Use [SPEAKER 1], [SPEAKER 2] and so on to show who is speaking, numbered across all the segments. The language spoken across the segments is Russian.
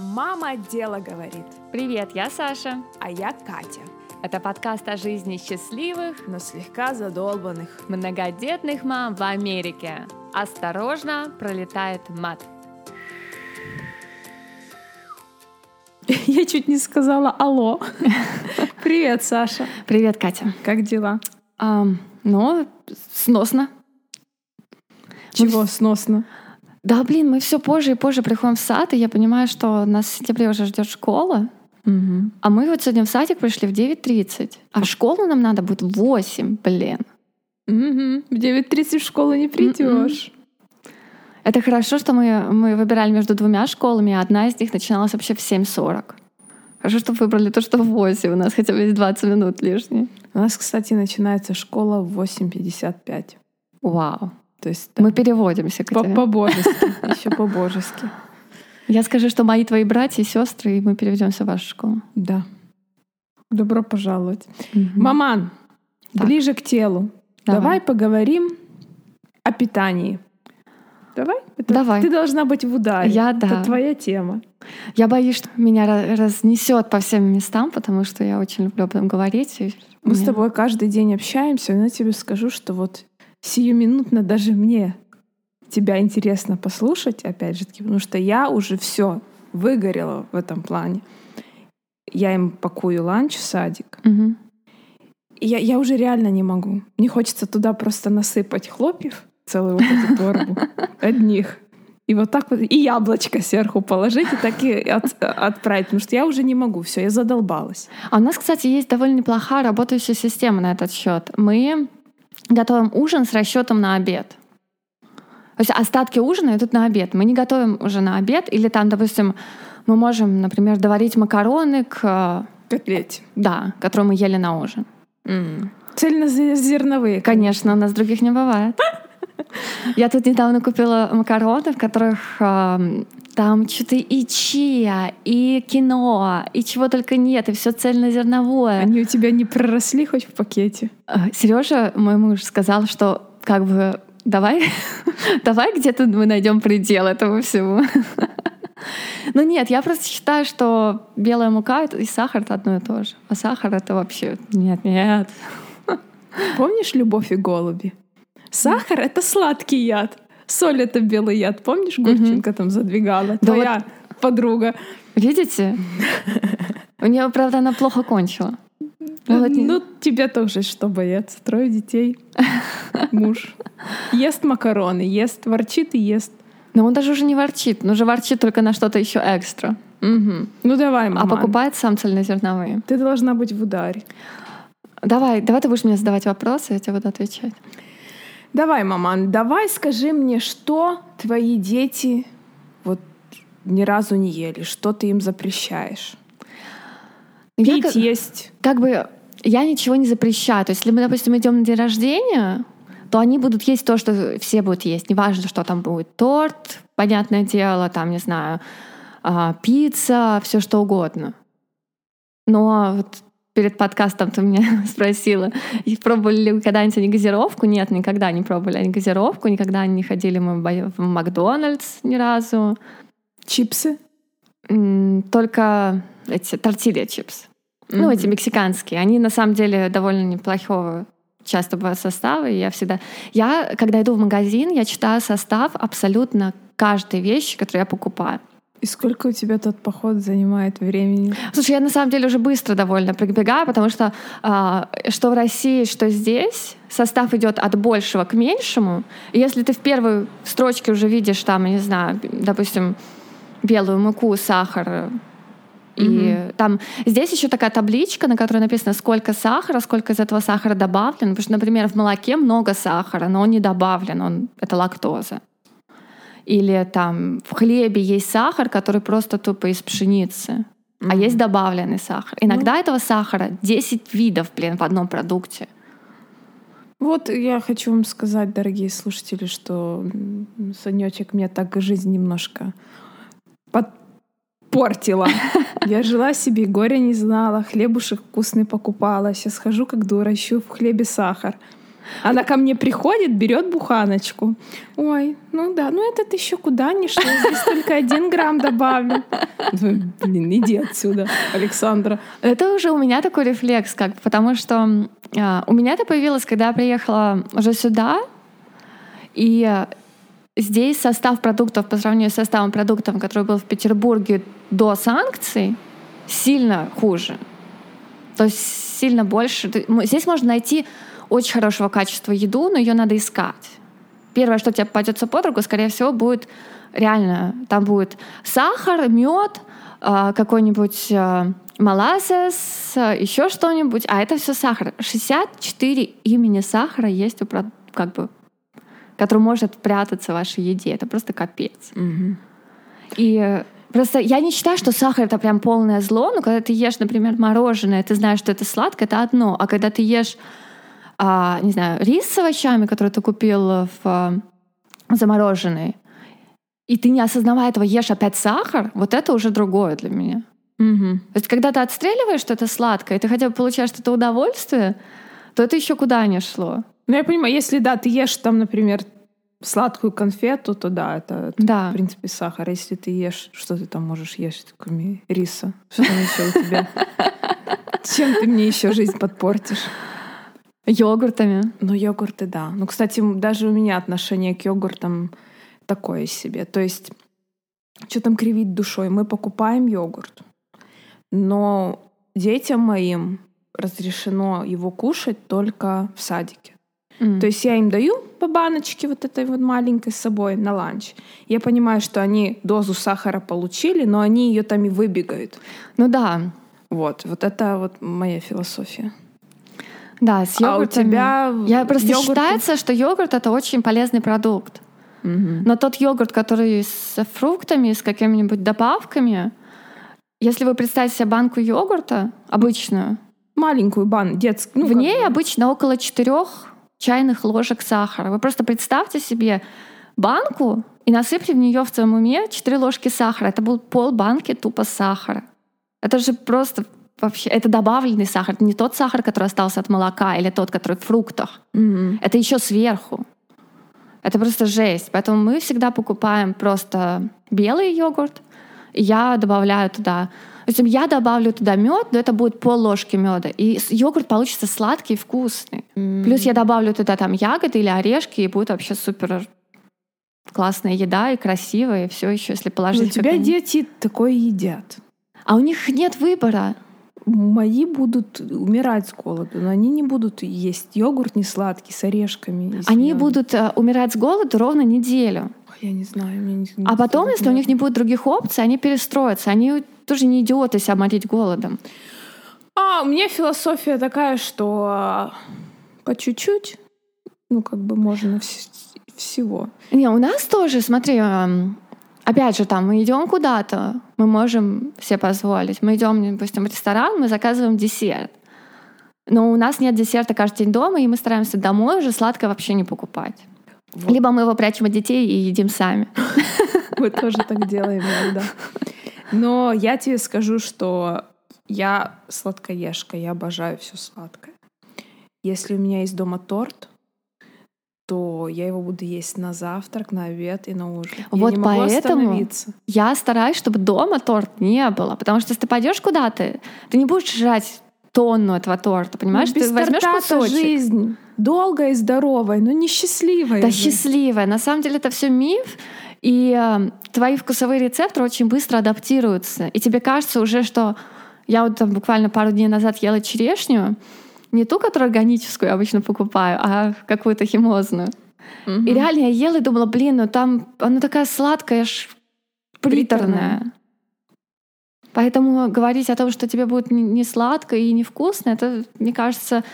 [SPEAKER 1] Мама дело говорит.
[SPEAKER 2] Привет, я Саша.
[SPEAKER 1] А я Катя.
[SPEAKER 2] Это подкаст о жизни счастливых,
[SPEAKER 1] но слегка задолбанных
[SPEAKER 2] многодетных мам в Америке. Осторожно, пролетает мат.
[SPEAKER 1] Я чуть не сказала алло. Привет, Саша.
[SPEAKER 2] Привет, Катя.
[SPEAKER 1] Как дела?
[SPEAKER 2] Ну, сносно.
[SPEAKER 1] Чего сносно?
[SPEAKER 2] Да, блин, мы все позже и позже приходим в сад, и я понимаю, что нас в сентябре уже ждет школа.
[SPEAKER 1] Угу.
[SPEAKER 2] А мы вот сегодня в садик пришли в 9.30. А в школу нам надо будет в 8, блин.
[SPEAKER 1] Угу. В 9.30 в школу не придешь.
[SPEAKER 2] Это хорошо, что мы, мы выбирали между двумя школами, а одна из них начиналась вообще в 7.40. Хорошо, что выбрали то, что в 8. У нас хотя бы есть 20 минут лишние.
[SPEAKER 1] У нас, кстати, начинается школа в 8.55.
[SPEAKER 2] Вау.
[SPEAKER 1] То есть
[SPEAKER 2] Мы переводимся, Катерина.
[SPEAKER 1] по-божески. Еще по-божески.
[SPEAKER 2] Я скажу, что мои твои братья и сестры, и мы переведемся в вашу школу.
[SPEAKER 1] Да. Добро пожаловать.
[SPEAKER 2] Мгм.
[SPEAKER 1] Маман,
[SPEAKER 2] Так.
[SPEAKER 1] ближе к телу.
[SPEAKER 2] Давай.
[SPEAKER 1] Давай поговорим о питании. Давай? Это
[SPEAKER 2] Давай.
[SPEAKER 1] Ты должна быть в ударе.
[SPEAKER 2] Я, да.
[SPEAKER 1] Это твоя тема.
[SPEAKER 2] Я боюсь, что меня ра- разнесет по всем местам, потому что я очень люблю об этом говорить.
[SPEAKER 1] Мы с
[SPEAKER 2] мне-
[SPEAKER 1] тобой каждый день общаемся, но я тебе скажу, что вот сиюминутно даже мне тебя интересно послушать, опять же таки, потому что я уже все выгорела в этом плане. Я им пакую ланч в садик.
[SPEAKER 2] Мгм.
[SPEAKER 1] И я, я уже реально не могу. Мне хочется туда просто насыпать хлопьев, целую вот эту торбу одних. И вот так вот, и яблочко сверху положить, и так и от- отправить. Потому что я уже не могу, все, я задолбалась.
[SPEAKER 2] А у нас, кстати, есть довольно неплохая работающая система на этот счет. Мы готовим ужин с расчетом на обед. То есть остатки ужина идут на обед. Мы не готовим уже на обед, или там, допустим, мы можем, например, доварить макароны к, э,
[SPEAKER 1] Котлете.
[SPEAKER 2] да, которые мы ели на ужин.
[SPEAKER 1] Цельнозерновые.
[SPEAKER 2] Конечно, у нас других не бывает. Я тут недавно купила макароны, в которых эм, там что-то и чия, и киноа, и чего только нет, и все цельнозерновое.
[SPEAKER 1] Они у тебя не проросли хоть в пакете?
[SPEAKER 2] Сережа, мой муж, сказал, что как бы давай, давай где-то мы найдем предел этому всему. Ну нет, я просто считаю, что белая мука и сахар это одно и то же. А сахар это вообще нет, нет.
[SPEAKER 1] Помнишь «Любовь и голуби»? Сахар — это сладкий яд. Соль — это белый яд. Помнишь, Гурченко там задвигала?
[SPEAKER 2] Да
[SPEAKER 1] Твоя подруга.
[SPEAKER 2] Видите? У нее, правда, она плохо кончила. Ну, вот
[SPEAKER 1] Ну, тебе тоже что бояться. Трое детей. Муж. Ест макароны, ест, ворчит и ест.
[SPEAKER 2] Но он даже уже не ворчит, он уже ворчит только на что-то еще экстра.
[SPEAKER 1] Мгм. Ну давай,
[SPEAKER 2] А
[SPEAKER 1] мама.
[SPEAKER 2] покупает сам цельнозерновые.
[SPEAKER 1] Ты должна быть в ударе.
[SPEAKER 2] Давай, давай ты будешь мне задавать вопросы, я тебе буду отвечать.
[SPEAKER 1] Давай, маман, давай скажи мне, что твои дети вот ни разу не ели, что ты им запрещаешь?
[SPEAKER 2] Я
[SPEAKER 1] Пить,
[SPEAKER 2] как-
[SPEAKER 1] есть.
[SPEAKER 2] как бы я ничего не запрещаю. То есть, если мы, допустим, идем на день рождения, то они будут есть то, что все будут есть. Неважно, что там будет торт, понятное дело, там, не знаю, а, пицца, все что угодно. Но вот перед подкастом ты меня спросила, и пробовали ли вы когда-нибудь они газировку? Нет, никогда не пробовали они газировку, никогда не ходили мы в Макдональдс ни разу.
[SPEAKER 1] Чипсы?
[SPEAKER 2] Только эти тортилья чипс. Ну,
[SPEAKER 1] Мгм.
[SPEAKER 2] эти мексиканские. Они на самом деле довольно неплохого часто бывают составы. и Я всегда... Я, когда иду в магазин, я читаю состав абсолютно каждой вещи, которую я покупаю.
[SPEAKER 1] И сколько у тебя тот поход занимает времени?
[SPEAKER 2] Слушай, я на самом деле уже быстро довольно прибегаю, потому что а, что в России, что здесь, состав идет от большего к меньшему. И если ты в первой строчке уже видишь там, не знаю, допустим, белую муку, сахар, и там здесь еще такая табличка, на которой написано, сколько сахара, сколько из этого сахара добавлено. Потому что, например, в молоке много сахара, но он не добавлен, он, это лактоза. Или там в хлебе есть сахар, который просто тупо из пшеницы. А есть добавленный сахар. Иногда этого сахара 10 видов, блин, в одном продукте.
[SPEAKER 1] Вот я хочу вам сказать, дорогие слушатели, что Санечек мне так жизнь немножко подпортила. Я жила себе, горя не знала, хлебушек вкусный покупала. Сейчас хожу как дура, ищу в хлебе сахар. Она ко мне приходит, берет буханочку. Ой, ну да, ну этот еще куда ни шло, здесь только один грамм добавлю. Блин, иди отсюда, Александра.
[SPEAKER 2] Это уже у меня такой рефлекс, как, потому что а, у меня это появилось, когда я приехала уже сюда, и здесь состав продуктов по сравнению с составом продуктов, который был в Петербурге до санкций, сильно хуже. То есть сильно больше. Здесь можно найти очень хорошего качества еду, но ее надо искать. Первое, что тебе попадется под руку, скорее всего, будет реально, там будет сахар, мед, а, какой-нибудь малазес, еще что-нибудь, а это все сахар. 64 имени сахара есть у как бы который может прятаться в вашей еде. Это просто капец.
[SPEAKER 1] Угу.
[SPEAKER 2] И просто я не считаю, что сахар это прям полное зло, но когда ты ешь, например, мороженое, ты знаешь, что это сладкое, это одно. А когда ты ешь, а, не знаю, рис с овощами, который ты купил в а, замороженный, и ты не осознавая этого ешь опять сахар, вот это уже другое для меня.
[SPEAKER 1] Угу.
[SPEAKER 2] То есть, когда ты отстреливаешь что-то сладкое, и ты хотя бы получаешь это удовольствие, то это еще куда не шло.
[SPEAKER 1] Ну, я понимаю, если, да, ты ешь там, например, сладкую конфету, то да, это, это
[SPEAKER 2] да.
[SPEAKER 1] в принципе сахар. А если ты ешь, что ты там можешь есть, кроме риса? Что там еще у тебя? Чем ты мне еще жизнь подпортишь?
[SPEAKER 2] Йогуртами.
[SPEAKER 1] Ну, йогурты, да. Ну, кстати, даже у меня отношение к йогуртам такое себе. То есть, что там кривить душой? Мы покупаем йогурт, но детям моим разрешено его кушать только в садике.
[SPEAKER 2] Mm.
[SPEAKER 1] То есть я им даю по баночке вот этой вот маленькой с собой на ланч. Я понимаю, что они дозу сахара получили, но они ее там и выбегают.
[SPEAKER 2] Ну да.
[SPEAKER 1] Вот, вот это вот моя философия.
[SPEAKER 2] Да, с йогуртами.
[SPEAKER 1] А у тебя
[SPEAKER 2] Я просто
[SPEAKER 1] йогурты...
[SPEAKER 2] считается, что йогурт это очень полезный продукт.
[SPEAKER 1] Угу.
[SPEAKER 2] Но тот йогурт, который с фруктами, с какими-нибудь добавками, если вы представите себе банку йогурта обычную,
[SPEAKER 1] маленькую банку, детскую,
[SPEAKER 2] ну, в ней бы. обычно около четырех чайных ложек сахара. Вы просто представьте себе банку и насыпьте в нее в своем уме 4 ложки сахара. Это был пол банки тупо сахара. Это же просто вообще это добавленный сахар, это не тот сахар, который остался от молока или тот, который в фруктах.
[SPEAKER 1] Mm-hmm.
[SPEAKER 2] Это еще сверху. Это просто жесть. Поэтому мы всегда покупаем просто белый йогурт. И я добавляю туда Допустим, я добавлю туда мед, но это будет пол ложки меда. И йогурт получится сладкий и вкусный.
[SPEAKER 1] Mm.
[SPEAKER 2] Плюс я добавлю туда там ягоды или орешки, и будет вообще супер классная еда и красивая, и все еще, если положить. Но
[SPEAKER 1] у тебя дети такое едят.
[SPEAKER 2] А у них нет выбора.
[SPEAKER 1] Мои будут умирать с голоду, но они не будут есть йогурт не сладкий с орешками.
[SPEAKER 2] Они будут uh, умирать с голоду ровно неделю.
[SPEAKER 1] Я не знаю. Мне не, не
[SPEAKER 2] а потом, если у них не будет других опций, они перестроятся. Они тоже не идиоты себя морить голодом.
[SPEAKER 1] А, у меня философия такая, что а, по чуть-чуть, ну, как бы можно вс- всего.
[SPEAKER 2] Не, у нас тоже, смотри, опять же, там мы идем куда-то, мы можем себе позволить. Мы идем, допустим, в ресторан, мы заказываем десерт. Но у нас нет десерта каждый день дома, и мы стараемся домой уже сладкое вообще не покупать. Вот. Либо мы его прячем от детей и едим сами.
[SPEAKER 1] Мы тоже так делаем иногда. Но я тебе скажу, что я сладкоежка, я обожаю все сладкое. Если у меня есть дома торт, то я его буду есть на завтрак, на обед и на ужин.
[SPEAKER 2] Вот
[SPEAKER 1] я не
[SPEAKER 2] поэтому я стараюсь, чтобы дома торт не было, потому что если ты пойдешь куда-то, ты не будешь жрать тонну этого торта, понимаешь?
[SPEAKER 1] Ну, без
[SPEAKER 2] ты возьмешь кусочек.
[SPEAKER 1] жизнь долгая и здоровая, но не счастливая.
[SPEAKER 2] Да,
[SPEAKER 1] же.
[SPEAKER 2] счастливая. На самом деле это все миф. И э, твои вкусовые рецепторы очень быстро адаптируются. И тебе кажется уже, что я вот там буквально пару дней назад ела черешню, не ту, которую органическую обычно покупаю, а какую-то химозную.
[SPEAKER 1] Угу.
[SPEAKER 2] И реально я ела и думала, блин, ну там она такая сладкая, аж приторная. приторная. Поэтому говорить о том, что тебе будет не сладко и невкусно, это, мне кажется,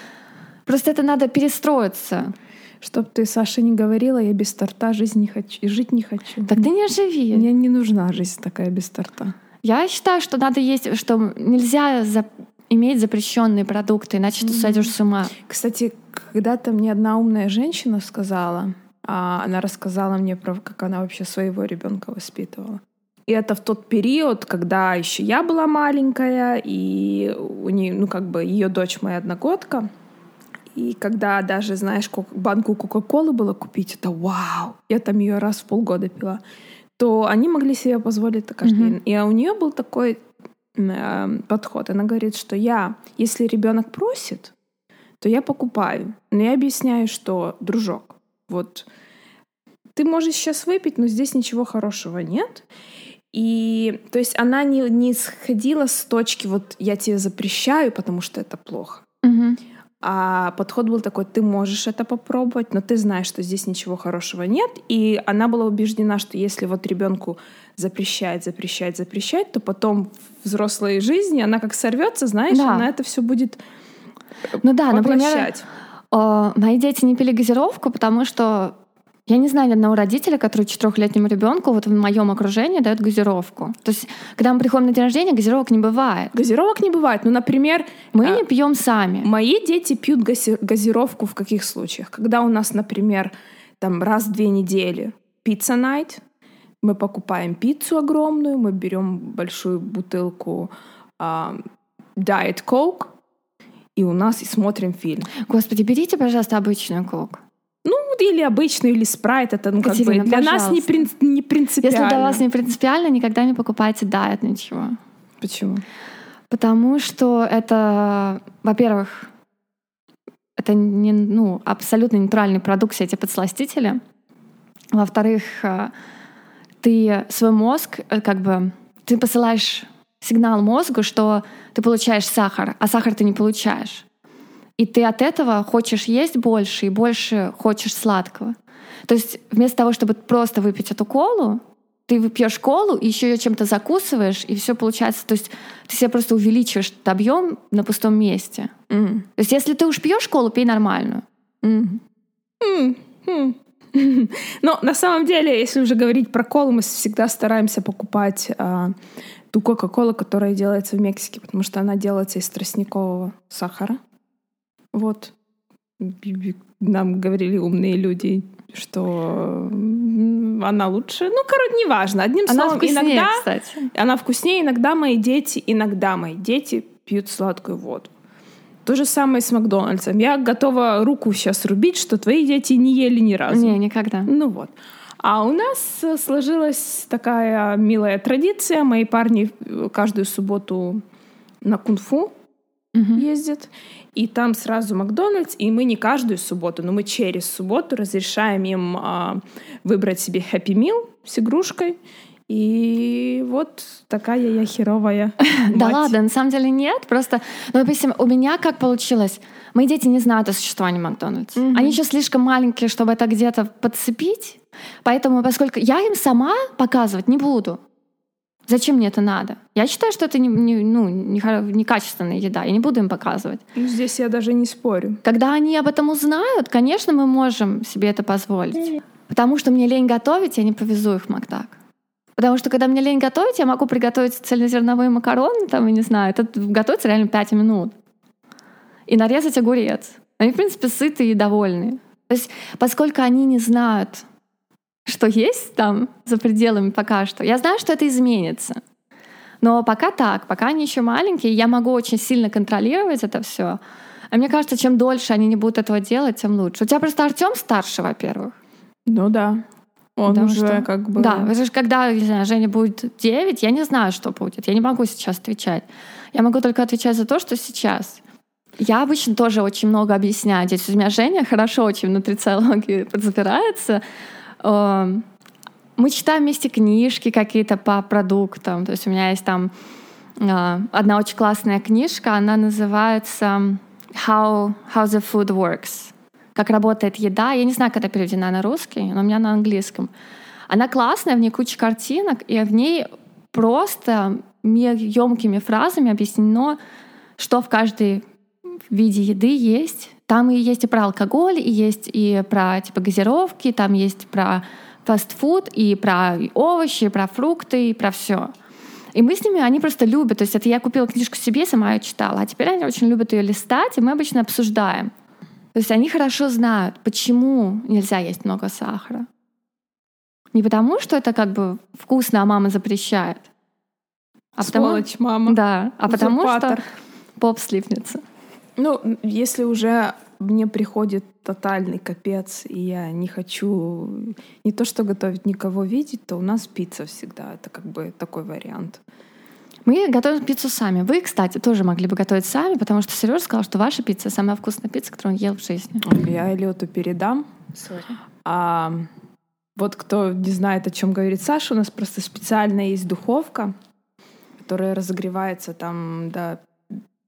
[SPEAKER 2] просто это надо перестроиться.
[SPEAKER 1] Чтоб ты, Саша, не говорила, я без торта жизнь не хочу, жить не хочу.
[SPEAKER 2] Так ты не живи.
[SPEAKER 1] Мне не нужна жизнь такая без торта.
[SPEAKER 2] Я считаю, что надо есть, что нельзя за, иметь запрещенные продукты, иначе mm-hmm. ты сойдешь с ума.
[SPEAKER 1] Кстати, когда-то мне одна умная женщина сказала, а она рассказала мне про как она вообще своего ребенка воспитывала. И это в тот период, когда еще я была маленькая, и у нее, ну как бы ее дочь моя одногодка. И когда даже, знаешь, банку Кока-Колы было купить, это вау! Я там ее раз в полгода пила. то они могли себе позволить это каждый день. И у нее был такой подход. Она говорит, что я, если ребенок просит, то я покупаю. Но я объясняю, что, дружок, вот ты можешь сейчас выпить, но здесь ничего хорошего нет. И то есть она не, не сходила с точки вот я тебе запрещаю, потому что это плохо.
[SPEAKER 2] Мгм.
[SPEAKER 1] А подход был такой, ты можешь это попробовать, но ты знаешь, что здесь ничего хорошего нет. И она была убеждена, что если вот ребенку запрещать, запрещать, запрещать, то потом в взрослой жизни она как сорвется, знаешь,
[SPEAKER 2] Да.
[SPEAKER 1] она это все будет
[SPEAKER 2] Ну да, например,
[SPEAKER 1] воплощать.
[SPEAKER 2] э, мои дети не пили газировку, потому что я не знаю ни одного родителя, который четырехлетнему ребенку вот в моем окружении дает газировку. То есть, когда мы приходим на день рождения, газировок не бывает.
[SPEAKER 1] Газировок не бывает. Ну, например,
[SPEAKER 2] Мы
[SPEAKER 1] а,
[SPEAKER 2] не пьем сами.
[SPEAKER 1] Мои дети пьют гази- газировку в каких случаях? Когда у нас, например, там раз в две недели пицца найт, мы покупаем пиццу огромную, мы берем большую бутылку а, Diet Coke, и у нас и смотрим фильм.
[SPEAKER 2] Господи, берите, пожалуйста, обычную кок.
[SPEAKER 1] Ну, или обычный, или спрайт, это ну, как бы
[SPEAKER 2] Катерина,
[SPEAKER 1] для нас не,
[SPEAKER 2] пожалуйста.
[SPEAKER 1] прин- не принципиально.
[SPEAKER 2] Если для вас не принципиально, никогда не покупайте дайет ничего.
[SPEAKER 1] Почему?
[SPEAKER 2] Потому что это, во-первых, это не, ну, абсолютно натуральный продукт, все эти подсластители. Во-вторых, э, ты свой мозг, э, как бы, ты посылаешь сигнал мозгу, что ты получаешь сахар, а сахар ты не получаешь. И ты от этого хочешь есть больше и больше хочешь сладкого. То есть вместо того, чтобы просто выпить эту колу, ты пьешь колу, и еще ее чем-то закусываешь, и все получается. То есть ты себе просто увеличиваешь объем на пустом месте.
[SPEAKER 1] М.
[SPEAKER 2] То есть если ты уж пьешь колу, пей нормальную.
[SPEAKER 1] М. М. М. Но на самом деле, если уже говорить про колу, мы всегда стараемся покупать а, ту Кока-Колу, которая делается в Мексике, потому что она делается из тростникового сахара. Вот. Нам говорили умные люди, что она лучше. Ну, короче, неважно. Одним
[SPEAKER 2] Она
[SPEAKER 1] словом,
[SPEAKER 2] вкуснее,
[SPEAKER 1] иногда
[SPEAKER 2] кстати.
[SPEAKER 1] она вкуснее. Иногда мои дети, иногда мои дети пьют сладкую воду. То же самое с Макдональдсом. Я готова руку сейчас рубить, что твои дети не ели ни разу.
[SPEAKER 2] Не, никогда.
[SPEAKER 1] Ну вот. А у нас э, сложилась такая милая традиция. Мои парни э, каждую субботу на кунг-фу
[SPEAKER 2] Мгм.
[SPEAKER 1] ездят. И там сразу Макдональдс. И мы не каждую субботу, но мы через субботу разрешаем им а, выбрать себе Happy Meal с игрушкой. И вот такая я херовая.
[SPEAKER 2] Да ладно, на самом деле нет. Просто, ну, допустим, у меня как получилось? Мои дети не знают о существовании Макдональдс. Они еще слишком маленькие, чтобы это где-то подцепить. Поэтому, поскольку я им сама показывать не буду, зачем мне это надо? Я считаю, что это не, не- ну, не некачественная еда. Я не буду им показывать.
[SPEAKER 1] Ну, здесь я даже не спорю.
[SPEAKER 2] Когда они об этом узнают, конечно, мы можем себе это позволить. Потому что мне лень готовить, я не повезу их в Макдак. Потому что когда мне лень готовить, я могу приготовить цельнозерновые макароны, там, я не знаю, это готовится реально 5 минут. И нарезать огурец. Они, в принципе, сытые и довольные. То есть, поскольку они не знают, что есть там за пределами пока что, я знаю, что это изменится. Но пока так, пока они еще маленькие, я могу очень сильно контролировать это все. А мне кажется, чем дольше они не будут этого делать, тем лучше. У тебя просто Артем старше, во-первых.
[SPEAKER 1] Ну да. Он
[SPEAKER 2] Потому
[SPEAKER 1] уже
[SPEAKER 2] что-
[SPEAKER 1] как бы...
[SPEAKER 2] Да, же когда, не знаю, Женя будет 9, я не знаю, что будет. Я не могу сейчас отвечать. Я могу только отвечать за то, что сейчас. Я обычно тоже очень много объясняю. Здесь у меня Женя хорошо очень в нутрициологии подзапирается. Эм, Мы читаем вместе книжки какие-то по продуктам. То есть у меня есть там э, одна очень классная книжка, она называется How, How the Food Works. Как работает еда. Я не знаю, когда переведена на русский, но у меня на английском. Она классная, в ней куча картинок, и в ней просто емкими фразами объяснено, что в каждой виде еды есть. Там и есть и про алкоголь, и есть и про типа газировки, там есть про фастфуд, и про овощи, и про фрукты, и про все. И мы с ними, они просто любят. То есть это я купила книжку себе, сама ее читала. А теперь они очень любят ее листать, и мы обычно обсуждаем. То есть они хорошо знают, почему нельзя есть много сахара. Не потому, что это как бы вкусно, а мама запрещает. А потому,
[SPEAKER 1] Сволочь, мама.
[SPEAKER 2] да, а потому что
[SPEAKER 1] Узурпатор.
[SPEAKER 2] поп слипнется.
[SPEAKER 1] Ну, если уже мне приходит тотальный капец, и я не хочу не то что готовить, никого видеть, то у нас пицца всегда. Это как бы такой вариант.
[SPEAKER 2] Мы готовим пиццу сами. Вы, кстати, тоже могли бы готовить сами, потому что Сережа сказал, что ваша пицца самая вкусная пицца, которую он ел в жизни.
[SPEAKER 1] Я Элиоту передам.
[SPEAKER 2] Sorry.
[SPEAKER 1] А вот кто не знает, о чем говорит Саша, у нас просто специально есть духовка, которая разогревается там до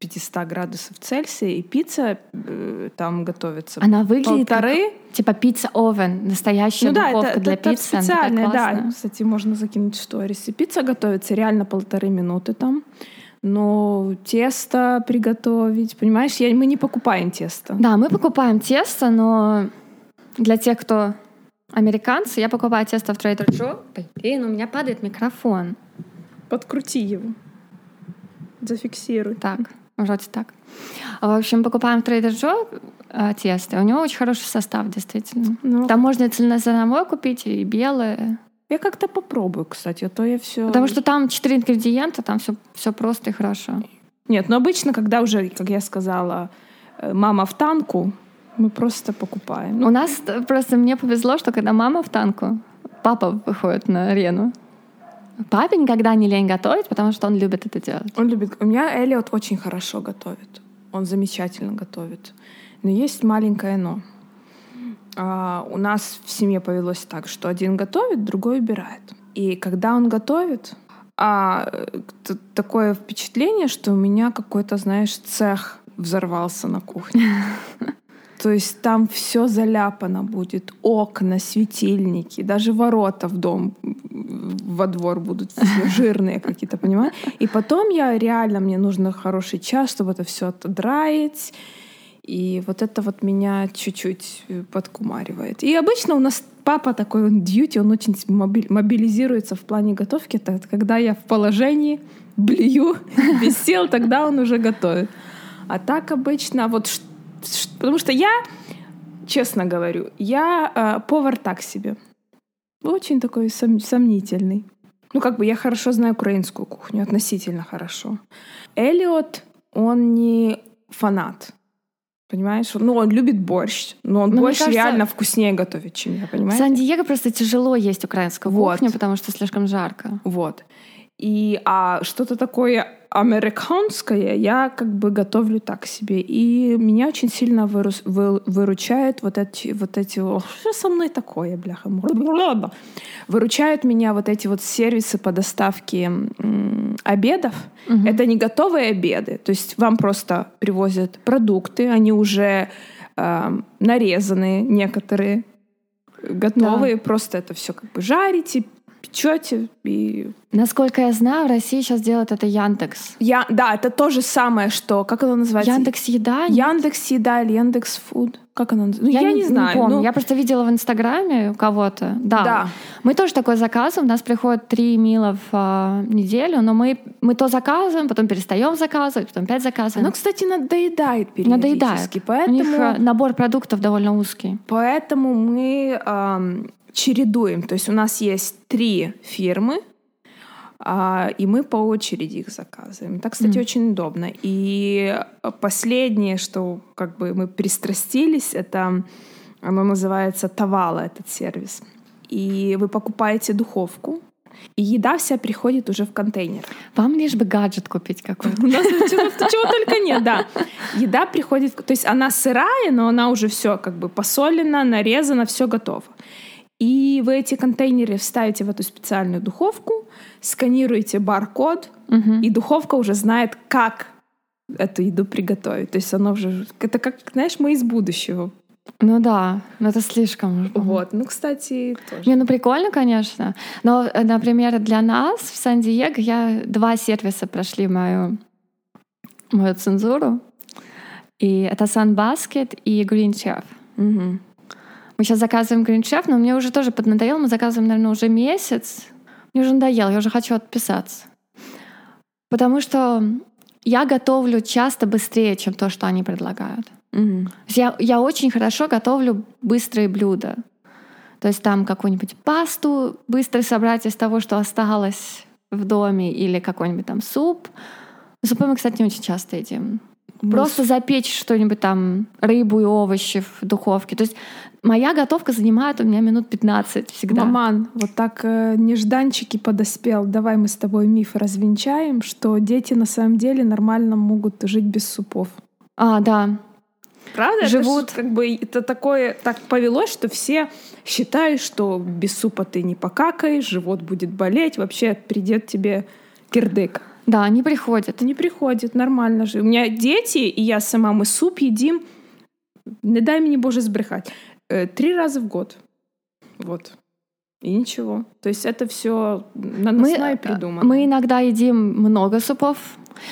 [SPEAKER 1] 500 градусов Цельсия, и пицца э, там готовится.
[SPEAKER 2] Она выглядит
[SPEAKER 1] полторы.
[SPEAKER 2] как, типа pizza oven, настоящая
[SPEAKER 1] Ну да,
[SPEAKER 2] духовка
[SPEAKER 1] это,
[SPEAKER 2] для
[SPEAKER 1] это
[SPEAKER 2] пиццы.
[SPEAKER 1] специальная, да. Кстати, можно закинуть в сторис. И пицца готовится реально полторы минуты там. Но тесто приготовить, понимаешь, я, мы не покупаем тесто.
[SPEAKER 2] Да, мы покупаем тесто, но для тех, кто американцы, я покупаю тесто в Trader Joe. Блин, у меня падает микрофон.
[SPEAKER 1] Подкрути его. Зафиксируй.
[SPEAKER 2] Так, вроде так. В общем, покупаем в Trader Joe э, тесто. У него очень хороший состав, действительно.
[SPEAKER 1] Ну,
[SPEAKER 2] Там можно и цельнозерновое купить, и белое.
[SPEAKER 1] Я как-то попробую, кстати, а то я все.
[SPEAKER 2] Потому что там четыре ингредиента, там все, все просто и хорошо.
[SPEAKER 1] Нет, но обычно, когда уже, как я сказала, э, мама в танку, мы просто покупаем. Ну,
[SPEAKER 2] У нас просто мне повезло, что когда мама в танку, папа выходит на арену. Папе никогда не лень готовить, потому что он любит это делать.
[SPEAKER 1] Он любит. У меня Элиот очень хорошо готовит. Он замечательно готовит. Но есть маленькое но. А, у нас в семье повелось так, что один готовит, другой убирает. И когда он готовит, а, такое впечатление, что у меня какой-то, знаешь, цех взорвался на кухне. То есть там все заляпано будет. Окна, светильники, даже ворота в дом, во двор будут жирные какие-то, понимаешь? И потом я реально, мне нужно хороший час, чтобы это все отдраить. И вот это вот меня чуть-чуть э, подкумаривает. И обычно у нас папа такой, он дьюти, он очень моби- мобилизируется в плане готовки. Это когда я в положении, блюю, без сил, тогда он уже готовит. А так обычно вот... ш- ш- Потому что я, честно говорю, я э, повар так себе. Очень такой сом- сомнительный. Ну, как бы я хорошо знаю украинскую кухню, относительно хорошо. Элиот, он не фанат. Понимаешь? Ну, он любит борщ, но он
[SPEAKER 2] Ну, мне
[SPEAKER 1] борщ
[SPEAKER 2] кажется,
[SPEAKER 1] реально вкуснее готовит, чем я,
[SPEAKER 2] В
[SPEAKER 1] понимаешь?
[SPEAKER 2] Сан-Диего просто тяжело есть украинскую
[SPEAKER 1] Вот.
[SPEAKER 2] кухню, потому что слишком жарко.
[SPEAKER 1] Вот. И а что-то такое американское я как бы готовлю так себе. И меня очень сильно вырус- вы- выручают вот эти, вот эти... Ох, что со мной такое, бляха? Ладно. Выручают меня вот эти вот сервисы по доставке м, обедов.
[SPEAKER 2] Мгм.
[SPEAKER 1] Это не готовые обеды. То есть вам просто привозят продукты, они уже эм, нарезанные некоторые, готовые. Просто это все как бы жарите, печете и
[SPEAKER 2] Насколько я знаю, в России сейчас делает это Яндекс.
[SPEAKER 1] Я, да, это то же самое, что как оно называется?
[SPEAKER 2] Яндекс Еда?
[SPEAKER 1] Яндекс Еда или Яндекс Фуд? Как оно называется? Ну, я, не, знаю.
[SPEAKER 2] помню.
[SPEAKER 1] ну,
[SPEAKER 2] Я просто видела в Инстаграме у кого-то. Да.
[SPEAKER 1] Да.
[SPEAKER 2] Мы тоже такое заказываем. У нас приходит три мила в а, неделю, но мы, мы то заказываем, потом перестаем заказывать, потом опять заказываем.
[SPEAKER 1] Оно, кстати, надоедает периодически.
[SPEAKER 2] Надоедает.
[SPEAKER 1] Поэтому,
[SPEAKER 2] У них а, набор продуктов довольно узкий.
[SPEAKER 1] поэтому мы ам, чередуем. То есть у нас есть три фирмы, а, и мы по очереди их заказываем. Так, кстати,
[SPEAKER 2] Мгм.
[SPEAKER 1] очень удобно. И последнее, что как бы мы пристрастились, это оно называется Тавала, этот сервис. И вы покупаете духовку, и еда вся приходит уже в контейнер.
[SPEAKER 2] Вам лишь бы гаджет купить какой-то.
[SPEAKER 1] У нас чего, чего только нет, да. Еда приходит, то есть она сырая, но она уже все как бы посолена, нарезана, все готово. И вы эти контейнеры вставите в эту специальную духовку, сканируете баркод,
[SPEAKER 2] Мгм.
[SPEAKER 1] и духовка уже знает, как эту еду приготовить. То есть оно уже... Это как, знаешь, мы из будущего.
[SPEAKER 2] Ну да, но это слишком.
[SPEAKER 1] Вот. Ну, кстати, тоже.
[SPEAKER 2] Не, ну прикольно, конечно. Но, э, например, для нас в Сан-Диего я два сервиса прошли мою, мою цензуру. И это Sunbasket и Green Chef.
[SPEAKER 1] Мгм.
[SPEAKER 2] Мы сейчас заказываем Green Chef, но мне уже тоже поднадоело. Мы заказываем, наверное, уже месяц. Мне уже надоело, я уже хочу отписаться. Потому что я готовлю часто быстрее, чем то, что они предлагают. То есть Я, я очень хорошо готовлю быстрые блюда. То есть там какую-нибудь пасту быстро собрать из того, что осталось в доме, или какой-нибудь там суп. Супы мы, кстати, не очень часто едим. Просто запечь что-нибудь там, рыбу и овощи в духовке. То есть моя готовка занимает у меня минут 15 всегда.
[SPEAKER 1] Маман, вот так э, нежданчики подоспел. Давай мы с тобой миф развенчаем, что дети на самом деле нормально могут жить без супов.
[SPEAKER 2] А, да.
[SPEAKER 1] Правда?
[SPEAKER 2] Живут.
[SPEAKER 1] Это, ж как бы это такое так повелось, что все считают, что без супа ты не покакаешь, живот будет болеть, вообще придет тебе кирдык.
[SPEAKER 2] Да, они приходят.
[SPEAKER 1] Не приходит, нормально же. У меня дети, и я сама, мы суп едим, не дай мне Боже сбрехать, э, три раза в год. Вот. И ничего. То есть это все наносное придумано.
[SPEAKER 2] мы иногда едим много супов.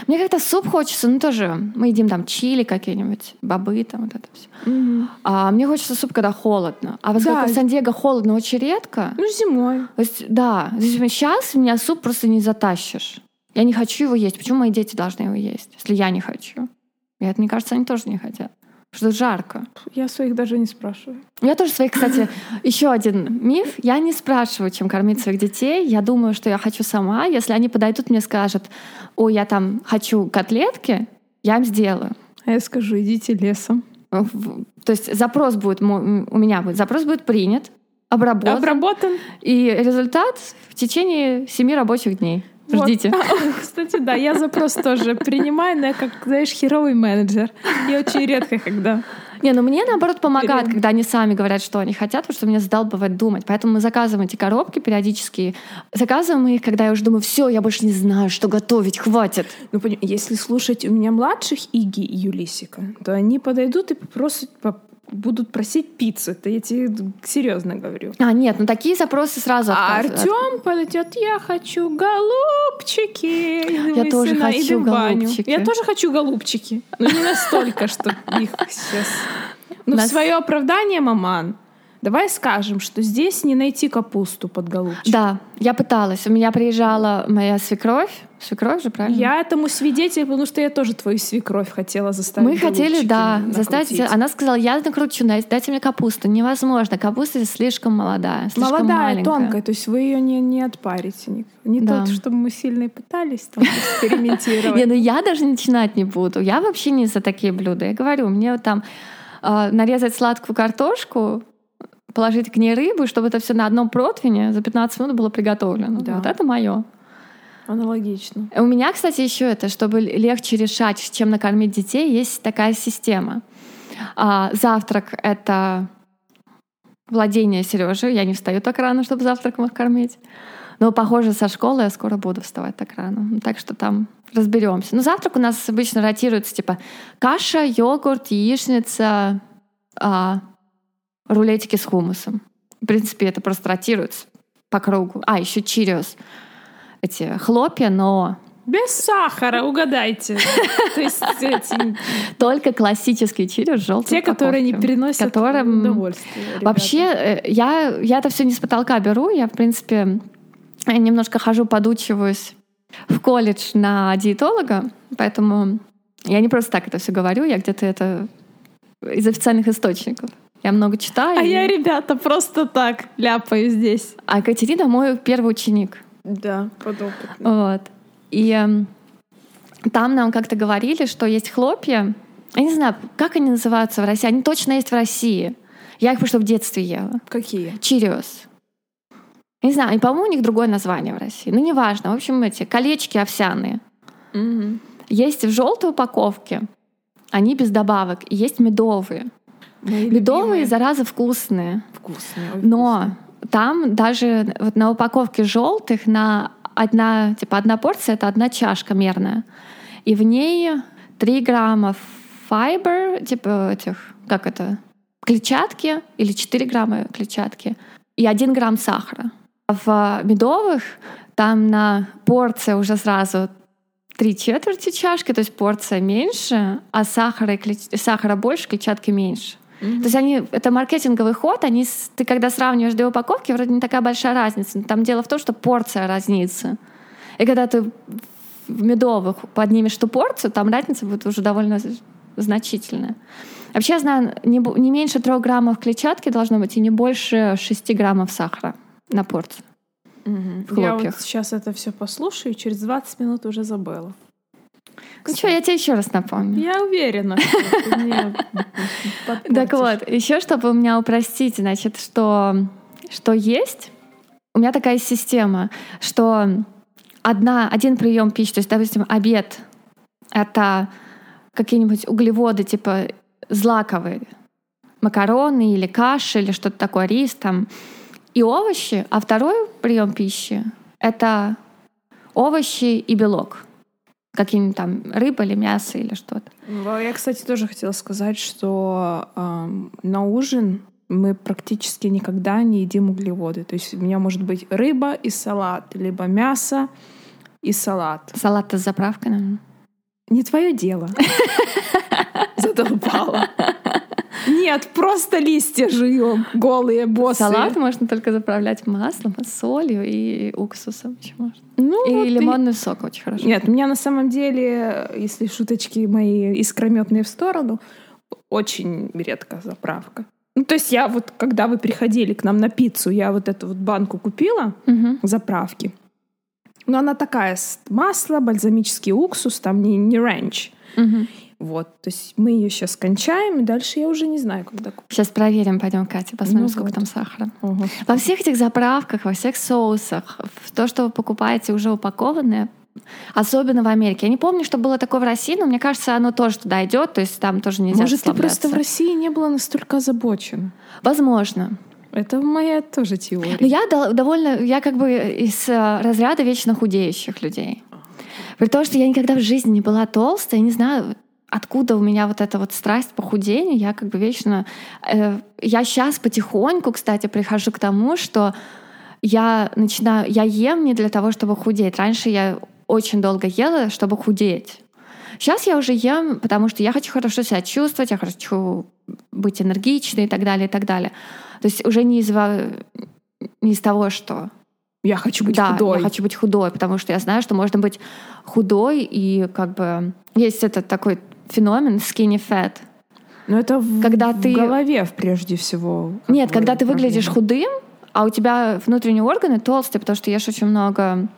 [SPEAKER 2] Мне как-то суп хочется, ну тоже мы едим там чили какие-нибудь, бобы там вот это все.
[SPEAKER 1] Мгм.
[SPEAKER 2] А мне хочется суп, когда холодно. А поскольку
[SPEAKER 1] Да.
[SPEAKER 2] в Сан-Диего холодно очень редко,
[SPEAKER 1] Ну, зимой.
[SPEAKER 2] то есть, да, сейчас у меня суп просто не затащишь. Я не хочу его есть. Почему мои дети должны его есть, если я не хочу? И это, мне кажется, они тоже не хотят. Потому что жарко.
[SPEAKER 1] Я своих даже не спрашиваю.
[SPEAKER 2] Я тоже своих, кстати, еще один миф. Я не спрашиваю, чем кормить своих детей. Я думаю, что я хочу сама. Если они подойдут, мне скажут, ой, я там хочу котлетки, я им сделаю.
[SPEAKER 1] А я скажу, идите лесом.
[SPEAKER 2] В- То есть запрос будет, у меня будет, запрос будет принят, обработан,
[SPEAKER 1] Обработан.
[SPEAKER 2] и результат в течение семи рабочих дней.
[SPEAKER 1] Вот.
[SPEAKER 2] Ждите.
[SPEAKER 1] Кстати, да, я запрос тоже принимаю, но я как, знаешь, херовый менеджер. И очень редко, когда...
[SPEAKER 2] Не, ну мне наоборот помогает, когда они сами говорят, что они хотят, потому что мне задалбывает думать. Поэтому мы заказываем эти коробки периодически. Заказываем их, когда я уже думаю, все, я больше не знаю, что готовить, хватит.
[SPEAKER 1] Ну, если слушать у меня младших Иги и Юлисика, то они подойдут и попросят, по- будут просить пиццу. Это я тебе серьезно говорю.
[SPEAKER 2] А, нет, ну такие запросы сразу
[SPEAKER 1] А Артем подойдет, я хочу голубчики. И
[SPEAKER 2] Я тоже
[SPEAKER 1] сына
[SPEAKER 2] хочу голубчики.
[SPEAKER 1] Я тоже хочу голубчики. Но не настолько, что их сейчас... Ну, в свое оправдание, маман, давай скажем, что здесь не найти капусту под голубчик.
[SPEAKER 2] Да, я пыталась. У меня приезжала моя свекровь. Свекровь же, правильно?
[SPEAKER 1] Я этому свидетель, потому что я тоже твою свекровь хотела заставить
[SPEAKER 2] Мы хотели, да,
[SPEAKER 1] накрутить.
[SPEAKER 2] заставить. Она сказала, я накручу, дайте мне капусту. Невозможно, капуста слишком молодая, слишком
[SPEAKER 1] Молодая,
[SPEAKER 2] маленькая.
[SPEAKER 1] тонкая, то есть вы ее не, не отпарите. Не,
[SPEAKER 2] Да.
[SPEAKER 1] то, чтобы мы сильно и пытались там экспериментировать.
[SPEAKER 2] Не, ну я даже начинать не буду. Я вообще не за такие блюда. Я говорю, мне там э, нарезать сладкую картошку, положить к ней рыбу, чтобы это все на одном противне за 15 минут было приготовлено.
[SPEAKER 1] Да.
[SPEAKER 2] Вот это мое.
[SPEAKER 1] Аналогично.
[SPEAKER 2] У меня, кстати, еще это, чтобы легче решать, чем накормить детей, есть такая система. А, завтрак — это владение Сережи. Я не встаю так рано, чтобы завтраком их кормить. Но, похоже, со школы я скоро буду вставать так рано. Ну, Так что там разберемся. Но завтрак у нас обычно ротируется типа каша, йогурт, яичница, а, рулетики с хумусом. В принципе, это просто ротируется по кругу. А, еще чириос. Эти хлопья, но
[SPEAKER 1] Без сахара, угадайте. То есть эти,
[SPEAKER 2] только классические чириос желтые.
[SPEAKER 1] те, которые не приносят
[SPEAKER 2] которым-
[SPEAKER 1] удовольствия. ребята.
[SPEAKER 2] Вообще, э, я, я это все не с потолка беру. Я, в принципе, немножко хожу, подучиваюсь в колледж на диетолога, поэтому я не просто так это все говорю, я где-то это из официальных источников. Я много читаю.
[SPEAKER 1] А
[SPEAKER 2] и-
[SPEAKER 1] я, ребята, просто так ляпаю здесь.
[SPEAKER 2] А Катерина мой первый ученик.
[SPEAKER 1] Да, подопытно.
[SPEAKER 2] Вот. И эм, там нам как-то говорили, что есть хлопья. Я не знаю, как они называются в России. Они точно есть в России. Я их просто в детстве ела.
[SPEAKER 1] Какие?
[SPEAKER 2] Чириос. Не знаю, и, по-моему, у них другое название в России. Ну, неважно. В общем, эти колечки овсяные.
[SPEAKER 1] Мгм.
[SPEAKER 2] Есть в желтой упаковке. Они без добавок. И есть медовые.
[SPEAKER 1] Мои
[SPEAKER 2] Медовые,
[SPEAKER 1] любимые.
[SPEAKER 2] зараза, вкусные.
[SPEAKER 1] вкусные. ой,
[SPEAKER 2] Но там даже вот на упаковке желтых на одна, типа одна порция это одна чашка мерная. И в ней 3 грамма файбер, типа этих, как это, клетчатки или 4 грамма клетчатки и 1 грамм сахара. В медовых там на порции уже сразу три четверти чашки, то есть порция меньше, а сахара, и клет- сахара больше, клетчатки меньше.
[SPEAKER 1] Мгм.
[SPEAKER 2] То есть они, это маркетинговый ход, они, ты когда сравниваешь две упаковки, вроде не такая большая разница. Но там дело в том, что порция разнится. И когда ты в медовых поднимешь ту порцию, там разница будет уже довольно значительная. Вообще, я знаю, не, не меньше трех граммов клетчатки должно быть и не больше 6 граммов сахара на порцию.
[SPEAKER 1] Мгм.
[SPEAKER 2] в
[SPEAKER 1] Я
[SPEAKER 2] хлопьях.
[SPEAKER 1] вот сейчас это все послушаю, и через 20 минут уже забыла.
[SPEAKER 2] Ну что, я тебе еще раз напомню.
[SPEAKER 1] Я уверена.
[SPEAKER 2] Так вот, еще чтобы у меня упростить, значит, что, что есть, у меня такая система, что одна, один прием пищи, то есть, допустим, обед — это какие-нибудь углеводы, типа злаковые, макароны или каши, или что-то такое, рис там, и овощи, а второй прием пищи — это овощи и белок. Какие-нибудь там рыба или мясо или что-то.
[SPEAKER 1] Я, кстати, тоже хотела сказать, что ам, на ужин мы практически никогда не едим углеводы. То есть у меня может быть рыба и салат, либо мясо и салат.
[SPEAKER 2] Салат с заправкой, наверное.
[SPEAKER 1] Не твое дело. Задолбала. Нет, просто листья жуем, голые, босые.
[SPEAKER 2] Салат можно только заправлять маслом, солью и уксусом еще можно.
[SPEAKER 1] Ну,
[SPEAKER 2] И
[SPEAKER 1] вот
[SPEAKER 2] лимонный сок очень хорошо.
[SPEAKER 1] Нет, у меня на самом деле, если шуточки мои искрометные в сторону, очень редко заправка. Ну, то есть я вот, когда вы приходили к нам на пиццу, я вот эту вот банку купила
[SPEAKER 2] Мгм.
[SPEAKER 1] заправки. Но она такая, масло, бальзамический уксус, там не, не ренч.
[SPEAKER 2] Мгм.
[SPEAKER 1] Вот, то есть мы ее сейчас кончаем, и дальше я уже не знаю, когда купить.
[SPEAKER 2] Сейчас проверим, пойдем, Катя, посмотрим,
[SPEAKER 1] Ну
[SPEAKER 2] сколько
[SPEAKER 1] вот.
[SPEAKER 2] там сахара.
[SPEAKER 1] Ого.
[SPEAKER 2] Во всех этих заправках, во всех соусах, в то, что вы покупаете уже упакованное, особенно в Америке. Я не помню, что было такое в России, но мне кажется, оно тоже туда идет, то есть там тоже нельзя
[SPEAKER 1] Может, ты просто в России не была настолько озабочена?
[SPEAKER 2] Возможно.
[SPEAKER 1] Это моя тоже теория.
[SPEAKER 2] Но я довольно, я как бы из э, разряда вечно худеющих людей. При том, что я никогда в жизни не была толстой, я не знаю, откуда у меня вот эта вот страсть к похудению. Я как бы вечно... э, я сейчас потихоньку, кстати, прихожу к тому, что я начинаю... Я ем не для того, чтобы худеть. Раньше я очень долго ела, чтобы худеть. Сейчас я уже ем, потому что я хочу хорошо себя чувствовать, я хочу быть энергичной и так далее, и так далее. То есть уже не из, не из того, что
[SPEAKER 1] Я хочу быть
[SPEAKER 2] да,
[SPEAKER 1] худой.
[SPEAKER 2] я хочу быть худой, потому что я знаю, что можно быть худой и как бы есть этот такой феномен skinny fat.
[SPEAKER 1] Но это в,
[SPEAKER 2] Когда
[SPEAKER 1] в
[SPEAKER 2] ты-
[SPEAKER 1] голове прежде всего.
[SPEAKER 2] Нет, когда ты выглядишь худым, а у тебя внутренние органы толстые, потому что ешь очень много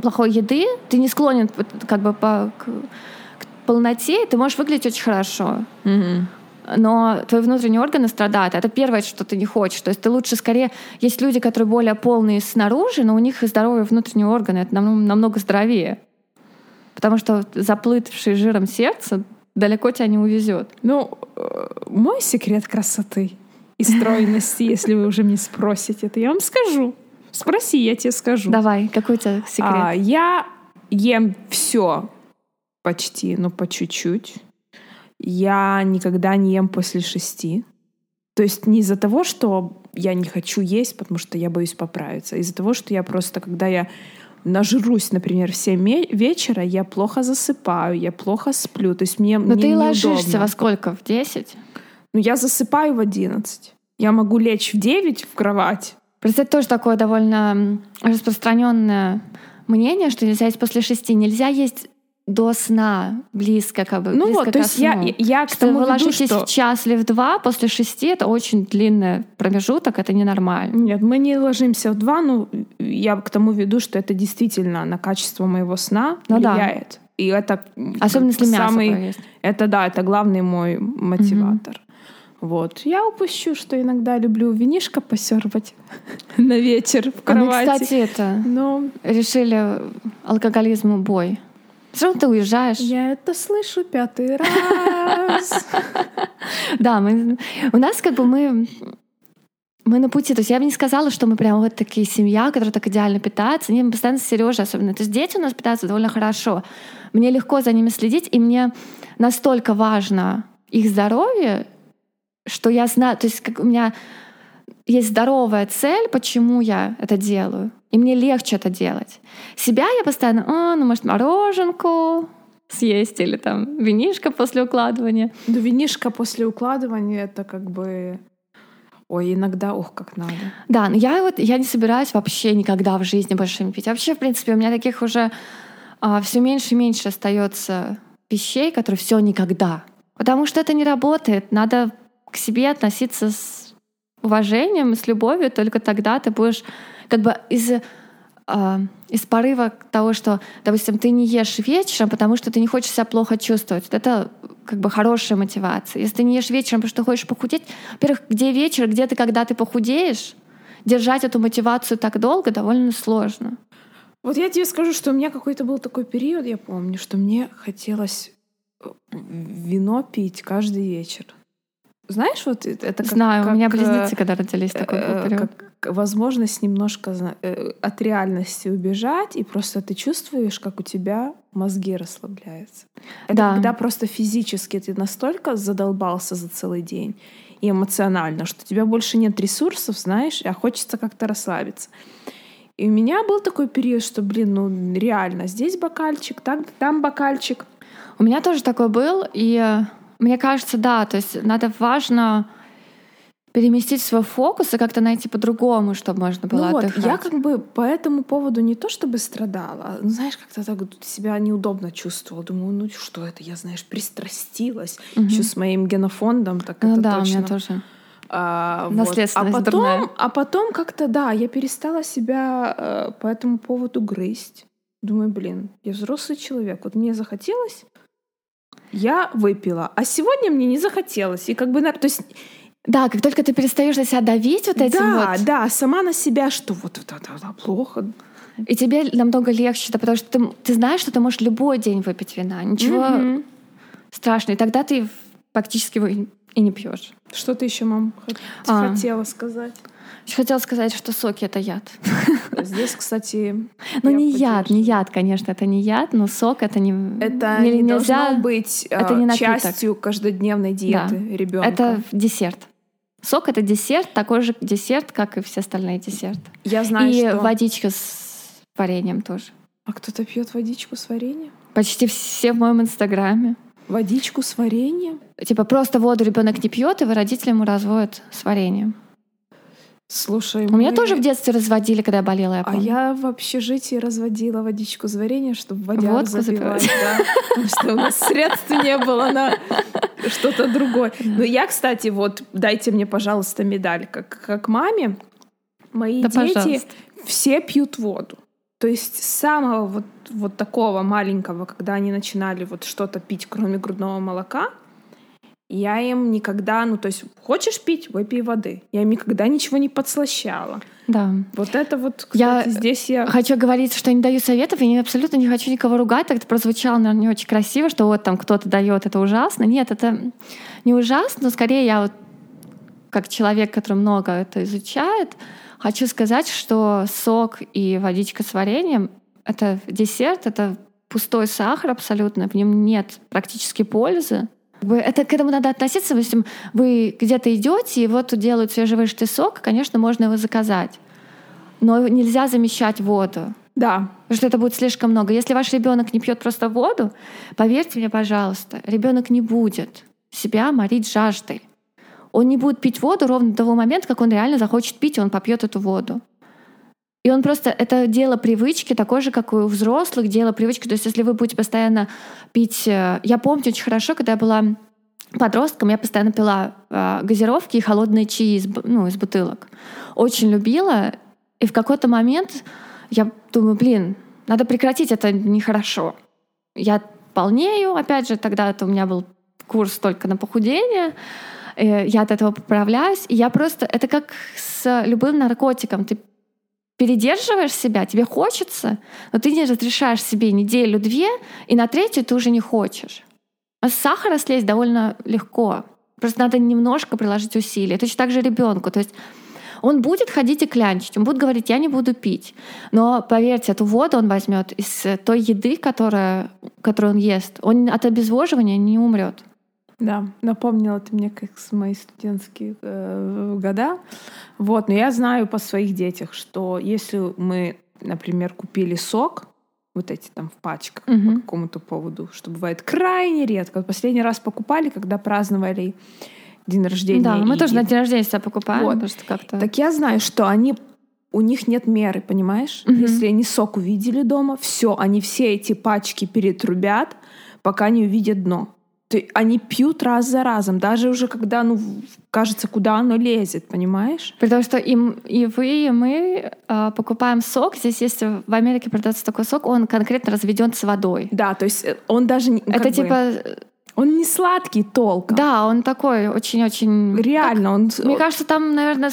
[SPEAKER 2] плохой еды, ты не склонен как бы по, к, к полноте, ты можешь выглядеть очень хорошо.
[SPEAKER 1] Мгм.
[SPEAKER 2] но твои внутренние органы страдают. Это первое, что ты не хочешь. То есть ты лучше скорее... Есть люди, которые более полные снаружи, но у них здоровые внутренние органы. Это намного, намного здоровее. Потому что заплывший жиром сердце далеко тебя не увезет.
[SPEAKER 1] Ну, э, мой секрет красоты и стройности, если вы уже мне спросите, это я вам скажу. Спроси, я тебе скажу.
[SPEAKER 2] Давай, какой у тебя секрет?
[SPEAKER 1] А, я ем все почти, но по чуть-чуть. Я никогда не ем после шести. То есть не из-за того, что я не хочу есть, потому что я боюсь поправиться, а из-за того, что я просто, когда я нажрусь, например, в 7 ме- вечера, я плохо засыпаю, я плохо сплю. То есть мне,
[SPEAKER 2] Но
[SPEAKER 1] мне
[SPEAKER 2] ты
[SPEAKER 1] неудобно.
[SPEAKER 2] ложишься во сколько? В 10?
[SPEAKER 1] Ну, я засыпаю в 11. Я могу лечь в 9 в кровать.
[SPEAKER 2] Просто это тоже такое довольно распространенное мнение, что нельзя есть после шести. Нельзя есть до сна, близко, как бы,
[SPEAKER 1] Ну
[SPEAKER 2] близко
[SPEAKER 1] вот, то есть я,
[SPEAKER 2] сну.
[SPEAKER 1] я, я к тому
[SPEAKER 2] вы
[SPEAKER 1] веду, что...
[SPEAKER 2] в час или в два после шести, это очень длинный промежуток, это ненормально.
[SPEAKER 1] Нет, мы не ложимся в два, ну, я к тому веду, что это действительно на качество моего сна
[SPEAKER 2] Ну да.
[SPEAKER 1] влияет. И это
[SPEAKER 2] Особенно если мясо
[SPEAKER 1] самый,
[SPEAKER 2] поесть.
[SPEAKER 1] это да, это главный мой мотиватор. Вот. Я упущу, что иногда люблю винишко посербать на вечер в
[SPEAKER 2] А мы,
[SPEAKER 1] кровати.
[SPEAKER 2] кстати, это
[SPEAKER 1] Но
[SPEAKER 2] решили алкоголизму бой. Равно ты уезжаешь.
[SPEAKER 1] я это слышу пятый раз.
[SPEAKER 2] Да, мы, у нас как бы мы мы на пути. То есть я бы не сказала, что мы прям вот такие семья, которая так идеально питается. Мы постоянно с Сережей особенно. То есть дети у нас питаются довольно хорошо. Мне легко за ними следить, и мне настолько важно их здоровье, что я знаю, то есть как у меня есть здоровая цель, почему я это делаю. И мне легче это делать. Себя я постоянно, а, ну, может, мороженку съесть или там винишко после укладывания.
[SPEAKER 1] Но винишко после укладывания это как бы... Ой, иногда, ох, как надо.
[SPEAKER 2] Да, но я вот я не собираюсь вообще никогда в жизни больше не пить. Вообще, в принципе, у меня таких уже все меньше и меньше остается вещей, которые все никогда. Потому что это не работает. Надо к себе относиться с уважением, с любовью. Только тогда ты будешь как бы из э, из порыва того, что, допустим, ты не ешь вечером, потому что ты не хочешь себя плохо чувствовать. Это как бы хорошая мотивация. Если ты не ешь вечером, потому что хочешь похудеть, во-первых, где вечер, где ты, когда ты похудеешь, держать эту мотивацию так долго довольно сложно.
[SPEAKER 1] Вот я тебе скажу, что у меня какой-то был такой период, я помню, что мне хотелось э, вино пить каждый вечер. Знаешь, вот это как,
[SPEAKER 2] Знаю,
[SPEAKER 1] как,
[SPEAKER 2] у меня близнецы, когда родились, такой был
[SPEAKER 1] э,
[SPEAKER 2] период.
[SPEAKER 1] как возможность немножко э, от реальности убежать, и просто ты чувствуешь, как у тебя мозги расслабляются. Это
[SPEAKER 2] Да.
[SPEAKER 1] когда просто физически ты настолько задолбался за целый день и эмоционально, что у тебя больше нет ресурсов, знаешь, а хочется как-то расслабиться. И у меня был такой период, что, блин, ну реально, здесь бокальчик, так, там бокальчик.
[SPEAKER 2] У меня тоже такой был, и э, мне кажется, да, то есть надо важно переместить свой фокус и как-то найти по-другому, чтобы можно было
[SPEAKER 1] ну вот,
[SPEAKER 2] отдыхать.
[SPEAKER 1] я как бы по этому поводу не то чтобы страдала, ну, знаешь, как-то так вот себя неудобно чувствовала. Думаю, ну что это, я, знаешь, пристрастилась
[SPEAKER 2] Мгм.
[SPEAKER 1] еще с моим генофондом, так
[SPEAKER 2] Ну
[SPEAKER 1] это
[SPEAKER 2] да,
[SPEAKER 1] точно.
[SPEAKER 2] у меня тоже.
[SPEAKER 1] А, вот. А потом,
[SPEAKER 2] дурная.
[SPEAKER 1] а потом как-то, да, я перестала себя э, по этому поводу грызть. Думаю, блин, я взрослый человек, вот мне захотелось, я выпила, а сегодня мне не захотелось. И как бы, то есть
[SPEAKER 2] Да, как только ты перестаешь на себя давить вот этим
[SPEAKER 1] да,
[SPEAKER 2] вот,
[SPEAKER 1] да, сама на себя, что вот это, это, это плохо.
[SPEAKER 2] и тебе намного легче, да, потому что ты, ты знаешь, что ты можешь любой день выпить вина, ничего
[SPEAKER 1] Мгм.
[SPEAKER 2] страшного, и тогда ты практически его и не пьешь.
[SPEAKER 1] Что ты еще, мам,
[SPEAKER 2] А.
[SPEAKER 1] хотела сказать?
[SPEAKER 2] Ещё Хотела сказать, что соки это яд.
[SPEAKER 1] Здесь, кстати,
[SPEAKER 2] Ну не яд, не яд, конечно, это не яд, но сок это не
[SPEAKER 1] Это
[SPEAKER 2] не-
[SPEAKER 1] должно быть
[SPEAKER 2] это не напиток.
[SPEAKER 1] частью каждодневной диеты ребенка.
[SPEAKER 2] Это десерт. Сок это десерт, такой же десерт, как и все остальные десерты.
[SPEAKER 1] Я знаю,
[SPEAKER 2] и
[SPEAKER 1] что...
[SPEAKER 2] водичка с вареньем тоже.
[SPEAKER 1] А кто-то пьет водичку с вареньем?
[SPEAKER 2] Почти все в моем инстаграме.
[SPEAKER 1] Водичку с вареньем?
[SPEAKER 2] Типа просто воду ребенок не пьет, и вы родители ему разводят с вареньем.
[SPEAKER 1] Слушай,
[SPEAKER 2] У меня
[SPEAKER 1] мы-
[SPEAKER 2] тоже в детстве разводили, когда я болела, я
[SPEAKER 1] А
[SPEAKER 2] помню.
[SPEAKER 1] я в общежитии разводила водичку с вареньем, чтобы водяру
[SPEAKER 2] Водку
[SPEAKER 1] запивать.
[SPEAKER 2] запивать.
[SPEAKER 1] да. Потому что у нас средств не было на что-то другое. Но я, кстати, вот дайте мне, пожалуйста, медаль. Как, как маме, мои
[SPEAKER 2] Да,
[SPEAKER 1] дети
[SPEAKER 2] пожалуйста.
[SPEAKER 1] все пьют воду. То есть с самого вот, вот такого маленького, когда они начинали вот что-то пить, кроме грудного молока, я им никогда, ну то есть хочешь пить, выпей воды. Я им никогда ничего не подслащала.
[SPEAKER 2] Да.
[SPEAKER 1] Вот это вот,
[SPEAKER 2] Я
[SPEAKER 1] кстати, здесь я...
[SPEAKER 2] Хочу говорить, что я не даю советов, и не- абсолютно не хочу никого ругать. Так это прозвучало, наверное, не очень красиво, что вот там кто-то дает, это ужасно. Нет, это не ужасно, но скорее я вот как человек, который много это изучает, хочу сказать, что сок и водичка с вареньем — это десерт, это пустой сахар абсолютно, в нем нет практически пользы. Это к этому надо относиться. Допустим, вы где-то идете, и вот делают свежевыжатый сок, конечно, можно его заказать. Но нельзя замещать воду.
[SPEAKER 1] Да,
[SPEAKER 2] Потому что это будет слишком много. Если ваш ребенок не пьет просто воду, поверьте мне, пожалуйста, ребенок не будет себя морить жаждой. Он не будет пить воду ровно до того момента, как он реально захочет пить, и он попьет эту воду. И он просто, это дело привычки, такое же, как и у взрослых, дело привычки. То есть если вы будете постоянно пить... э, Я помню очень хорошо, когда я была подростком, я постоянно пила э, газировки и холодные чаи из, ну, из бутылок. Очень любила. И в какой-то момент я думаю, блин, надо прекратить, это нехорошо. Я полнею, опять же, тогда это у меня был курс только на похудение, э, я от этого поправляюсь, и я просто... Это как с любым наркотиком. Ты передерживаешь себя, тебе хочется, но ты не разрешаешь себе неделю-две, и на третью ты уже не хочешь. А с сахара слезть довольно легко. Просто надо немножко приложить усилия. Точно так же ребенку. То есть он будет ходить и клянчить, он будет говорить, я не буду пить. Но поверьте, эту воду он возьмет из той еды, которая, которую он ест. Он от обезвоживания не умрет.
[SPEAKER 1] Да, напомнила ты мне как с мои студентские э, года. Вот, но я знаю по своих детях, что если мы, например, купили сок, вот эти там в пачках по
[SPEAKER 2] Мгм.
[SPEAKER 1] какому-то поводу, что бывает крайне редко. Последний раз покупали, когда праздновали день рождения.
[SPEAKER 2] Да, мы
[SPEAKER 1] Иги.
[SPEAKER 2] тоже на день рождения себя покупаем,
[SPEAKER 1] Вот.
[SPEAKER 2] потому что как-то...
[SPEAKER 1] Так я знаю, что они у них нет меры, понимаешь?
[SPEAKER 2] Мгм.
[SPEAKER 1] Если они сок увидели дома, все, они все эти пачки перетрубят, пока не увидят дно. Ты, они пьют раз за разом, даже уже когда, ну, кажется, куда оно лезет, понимаешь?
[SPEAKER 2] Потому что им, и вы, и мы э, покупаем сок. Здесь есть в Америке продается такой сок, он конкретно разведен с водой.
[SPEAKER 1] Да, то есть э, он даже... не-
[SPEAKER 2] Это
[SPEAKER 1] как
[SPEAKER 2] типа...
[SPEAKER 1] он не сладкий толком.
[SPEAKER 2] Да, он такой очень-очень...
[SPEAKER 1] Реально, он...
[SPEAKER 2] Мне кажется, там, наверное,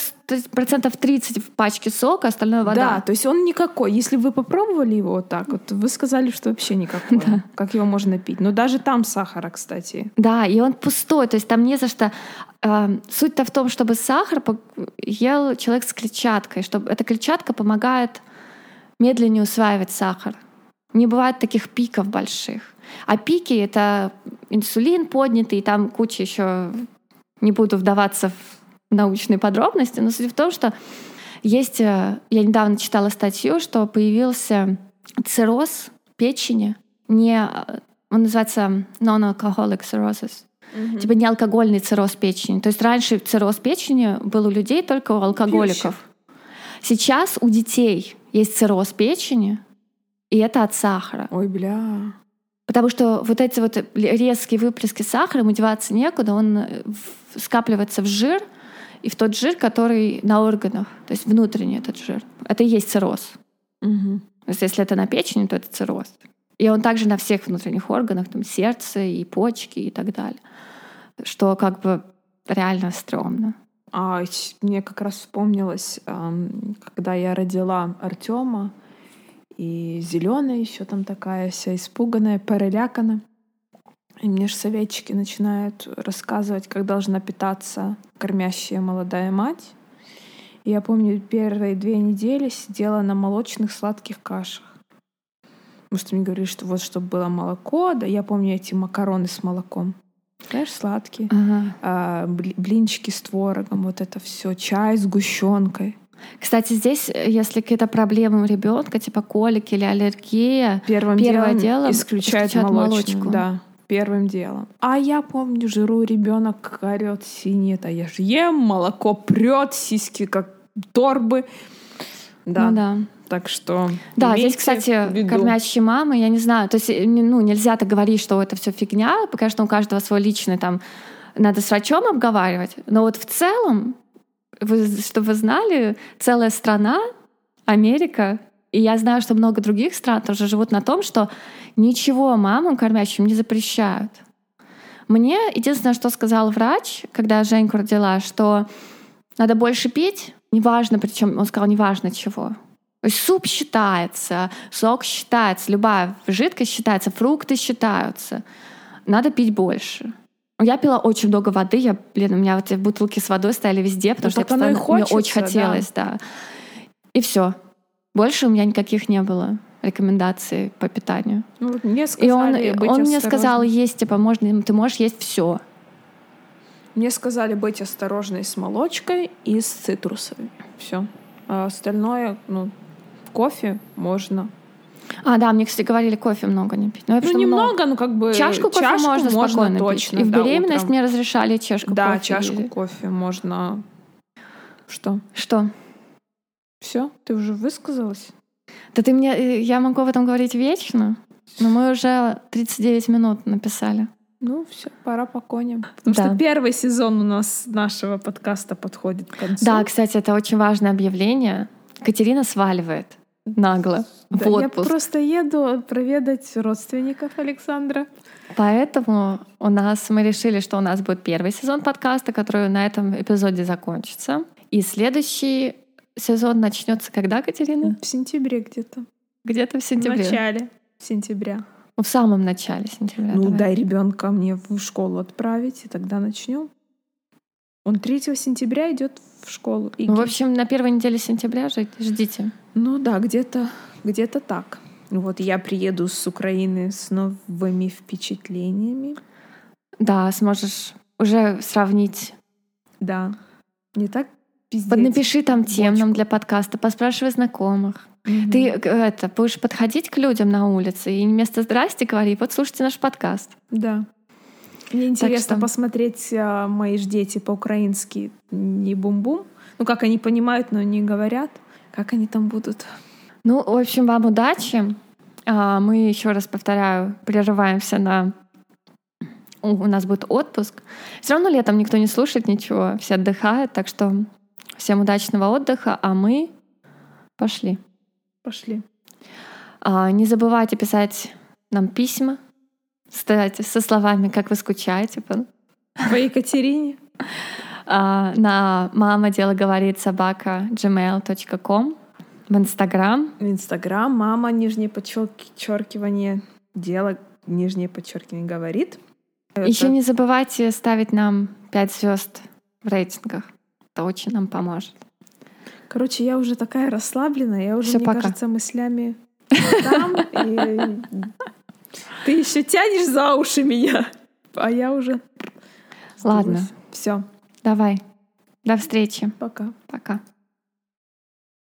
[SPEAKER 2] процентов 30 в пачке сока, остальное вода.
[SPEAKER 1] Да, то есть он никакой. Если вы попробовали его вот так вот, вы сказали, что вообще никакой. Как его можно пить? Но даже там сахара, кстати.
[SPEAKER 2] Да, и он пустой, то есть там не за что. Эм, Суть-то в том, чтобы сахар ел человек с клетчаткой, чтобы эта клетчатка помогает медленнее усваивать сахар. Не бывает таких пиков больших. А пики — это инсулин поднятый, и там куча еще... Не буду вдаваться в научные подробности, но суть в том, что есть... э, Я недавно читала статью, что появился цирроз печени, не... э, Он называется non-alcoholic cirrhosis. Типа не алкогольный цирроз печени. То есть раньше цирроз печени был у людей только у алкоголиков. Сейчас у детей есть цирроз печени, и это от сахара.
[SPEAKER 1] Ой, бля.
[SPEAKER 2] Потому что вот эти вот резкие выплески сахара, ему деваться некуда, он э, скапливается в жир, и в тот жир, который на органах, то есть внутренний этот жир. Это и есть цирроз.
[SPEAKER 1] Мгм.
[SPEAKER 2] То есть если это на печени, то это цирроз. И он также на всех внутренних органах, там сердце и почки и так далее. Что как бы реально стрёмно.
[SPEAKER 1] А мне как раз вспомнилось, когда я родила Артема, и зеленая еще там такая вся испуганная, перелякана. И мне же советчики начинают рассказывать, как должна питаться кормящая молодая мать. И я помню, первые две недели сидела на молочных сладких кашах. Потому что мне говорили, что вот чтобы было молоко, да, я помню эти макароны с молоком. Знаешь, сладкие
[SPEAKER 2] Ага.
[SPEAKER 1] а, бли- блинчики с творогом, вот это все, чай с сгущенкой.
[SPEAKER 2] Кстати, здесь, э, если какие-то проблемы у ребенка, типа колики или аллергия,
[SPEAKER 1] Первым
[SPEAKER 2] Первое
[SPEAKER 1] делом
[SPEAKER 2] дело
[SPEAKER 1] исключают,
[SPEAKER 2] исключают
[SPEAKER 1] молочную,
[SPEAKER 2] молочку.
[SPEAKER 1] да, первым делом. А я помню, жиру ребенок орет синет, а я же ем, молоко прет, сиськи как торбы. Да,
[SPEAKER 2] ну да.
[SPEAKER 1] так что
[SPEAKER 2] Да, здесь, кстати,
[SPEAKER 1] виду.
[SPEAKER 2] кормящие мамы, я не знаю, то есть, э, ну, нельзя так говорить, что это все фигня, конечно, у каждого свой личный там, надо с врачом обговаривать, но вот в целом, вы, чтобы вы знали, целая страна, Америка, и я знаю, что много других стран тоже живут на том, что ничего мамам кормящим не запрещают. Мне единственное, что сказал врач, когда Женьку родила, что надо больше пить, неважно, причем он сказал, неважно чего. То есть суп считается, сок считается, любая жидкость считается, фрукты считаются. Надо пить больше. Я пила очень много воды, я, блин, у меня вот эти бутылки с водой стояли везде, потому
[SPEAKER 1] Ну,
[SPEAKER 2] что я постоянно- мне очень
[SPEAKER 1] хочется, да.
[SPEAKER 2] хотелось, да. И все. Больше у меня никаких не было рекомендаций по питанию.
[SPEAKER 1] Ну, мне
[SPEAKER 2] И он,
[SPEAKER 1] сказали быть
[SPEAKER 2] он мне сказал, есть, типа, можно, ты можешь есть все.
[SPEAKER 1] Мне сказали быть осторожной с молочкой и с цитрусовыми. Все. А остальное, ну, кофе можно.
[SPEAKER 2] А, да, мне, кстати, говорили, кофе много не пить. Но я
[SPEAKER 1] Ну,
[SPEAKER 2] просто много.
[SPEAKER 1] немного, ну, как бы...
[SPEAKER 2] Чашку кофе можно, спокойно
[SPEAKER 1] точно,
[SPEAKER 2] пить. И в
[SPEAKER 1] да,
[SPEAKER 2] беременность
[SPEAKER 1] утром.
[SPEAKER 2] мне разрешали чашку
[SPEAKER 1] Да,
[SPEAKER 2] кофе.
[SPEAKER 1] чашку
[SPEAKER 2] или-
[SPEAKER 1] кофе можно... Что?
[SPEAKER 2] Что?
[SPEAKER 1] Все? Ты уже высказалась?
[SPEAKER 2] Да ты мне... э, Я могу об этом говорить вечно, но мы уже 39 минут написали.
[SPEAKER 1] Ну, все, пора по коням. Потому
[SPEAKER 2] Да.
[SPEAKER 1] что первый сезон у нас нашего подкаста подходит к концу.
[SPEAKER 2] Да, кстати, это очень важное объявление. Катерина сваливает нагло
[SPEAKER 1] Да,
[SPEAKER 2] в
[SPEAKER 1] я
[SPEAKER 2] отпуск.
[SPEAKER 1] просто еду проведать родственников Александра.
[SPEAKER 2] Поэтому у нас мы решили, что у нас будет первый сезон подкаста, который на этом эпизоде закончится. И следующий сезон начнется когда, Катерина?
[SPEAKER 1] В сентябре где-то.
[SPEAKER 2] Где-то в
[SPEAKER 1] В
[SPEAKER 2] сентябре.
[SPEAKER 1] начале сентября.
[SPEAKER 2] Ну, В самом начале сентября.
[SPEAKER 1] ну,
[SPEAKER 2] давай.
[SPEAKER 1] дай ребенка мне в школу отправить, и тогда начнем. Он 3 сентября идет в школу.
[SPEAKER 2] Ну, в общем, на первой неделе сентября жди- ждите.
[SPEAKER 1] Ну да, где-то где-то так. Вот я приеду с Украины с новыми впечатлениями.
[SPEAKER 2] Да, сможешь уже сравнить.
[SPEAKER 1] Да. Не так пиздец.
[SPEAKER 2] Поднапиши там тем нам для подкаста, поспрашивай знакомых.
[SPEAKER 1] Мгм.
[SPEAKER 2] Ты э, это будешь подходить к людям на улице и вместо здрасте говори, вот слушайте наш подкаст.
[SPEAKER 1] Да. Мне интересно
[SPEAKER 2] что-
[SPEAKER 1] посмотреть, а, мои ж дети по-украински не бум-бум. Ну, как они понимают, но не говорят. Как они там будут?
[SPEAKER 2] Ну, в общем, вам удачи. А, Мы еще раз повторяю, прерываемся на у нас будет отпуск. Все равно летом никто не слушает ничего, все отдыхают, так что всем удачного отдыха, а мы пошли.
[SPEAKER 1] Пошли.
[SPEAKER 2] А, не забывайте писать нам письма кстати, со словами «Как вы скучаете?» по-
[SPEAKER 1] По Екатерине.
[SPEAKER 2] А, на «Мама дело говорит собака gmail.com» в Инстаграм.
[SPEAKER 1] В Инстаграм мама, нижнее подчеркивание, дело, нижнее подчеркивание говорит.
[SPEAKER 2] Еще
[SPEAKER 1] Это-
[SPEAKER 2] не забывайте ставить нам 5 звезд в рейтингах. Это очень нам поможет.
[SPEAKER 1] Короче, я уже такая расслабленная, я уже,
[SPEAKER 2] Всё,
[SPEAKER 1] мне
[SPEAKER 2] пока.
[SPEAKER 1] кажется, мыслями там. и Ты еще тянешь за уши меня, а я уже...
[SPEAKER 2] Ладно,
[SPEAKER 1] Все,
[SPEAKER 2] давай. До встречи.
[SPEAKER 1] пока.
[SPEAKER 2] Пока.